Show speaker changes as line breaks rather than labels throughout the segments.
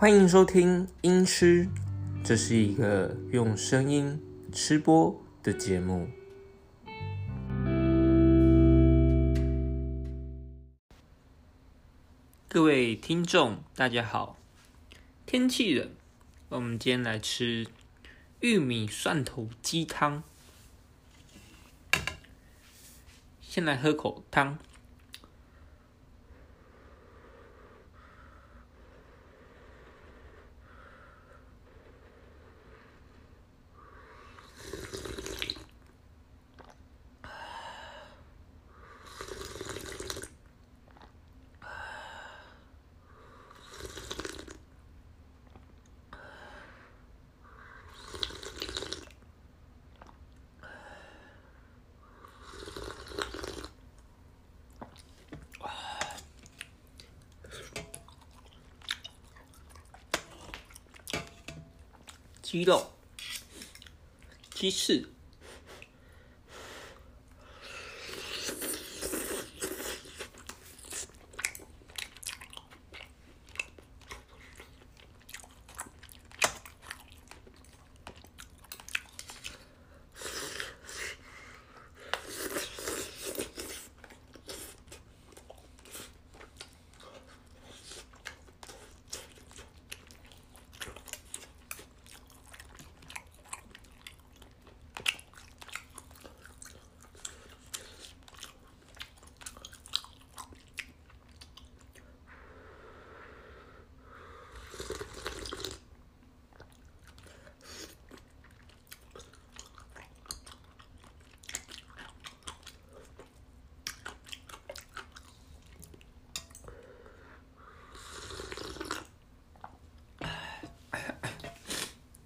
欢迎收听《音吃》，这是一个用声音吃播的节目。各位听众，大家好。天气冷，我们今天来吃玉米蒜头鸡汤。先来喝口汤。鸡肉、鸡翅。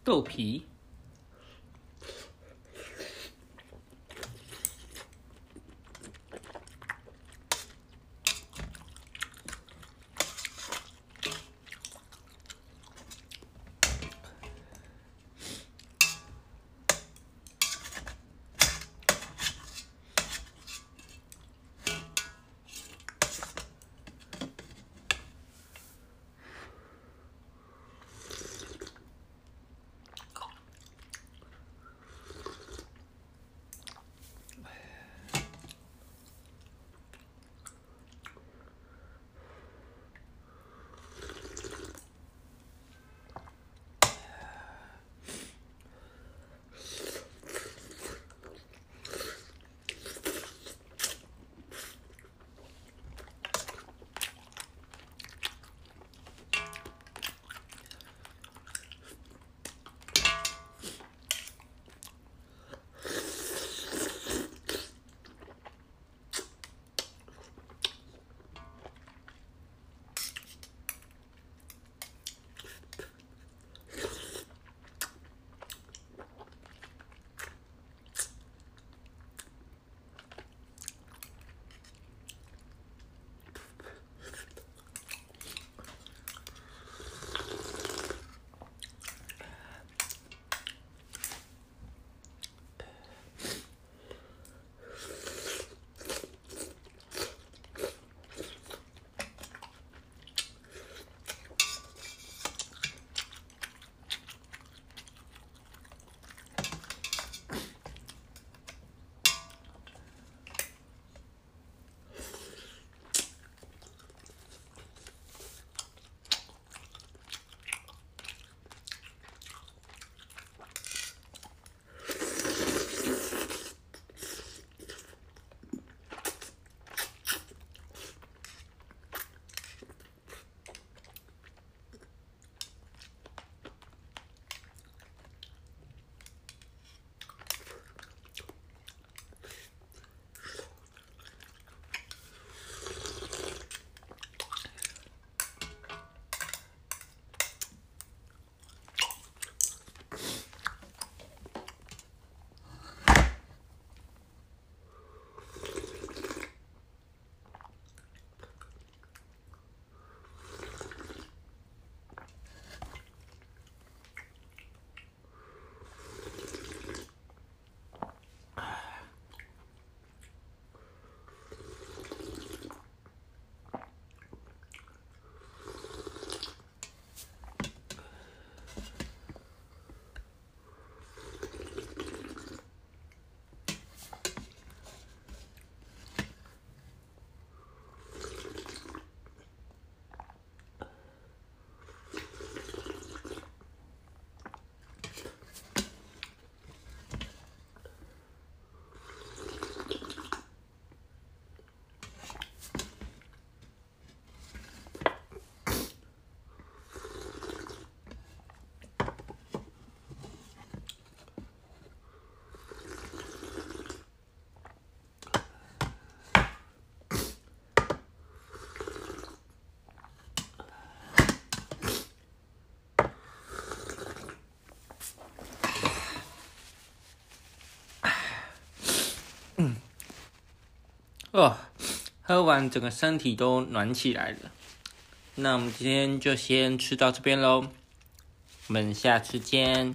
豆皮。哦，喝完整个身体都暖起来了。那我们今天就先吃到这边喽，我们下次见。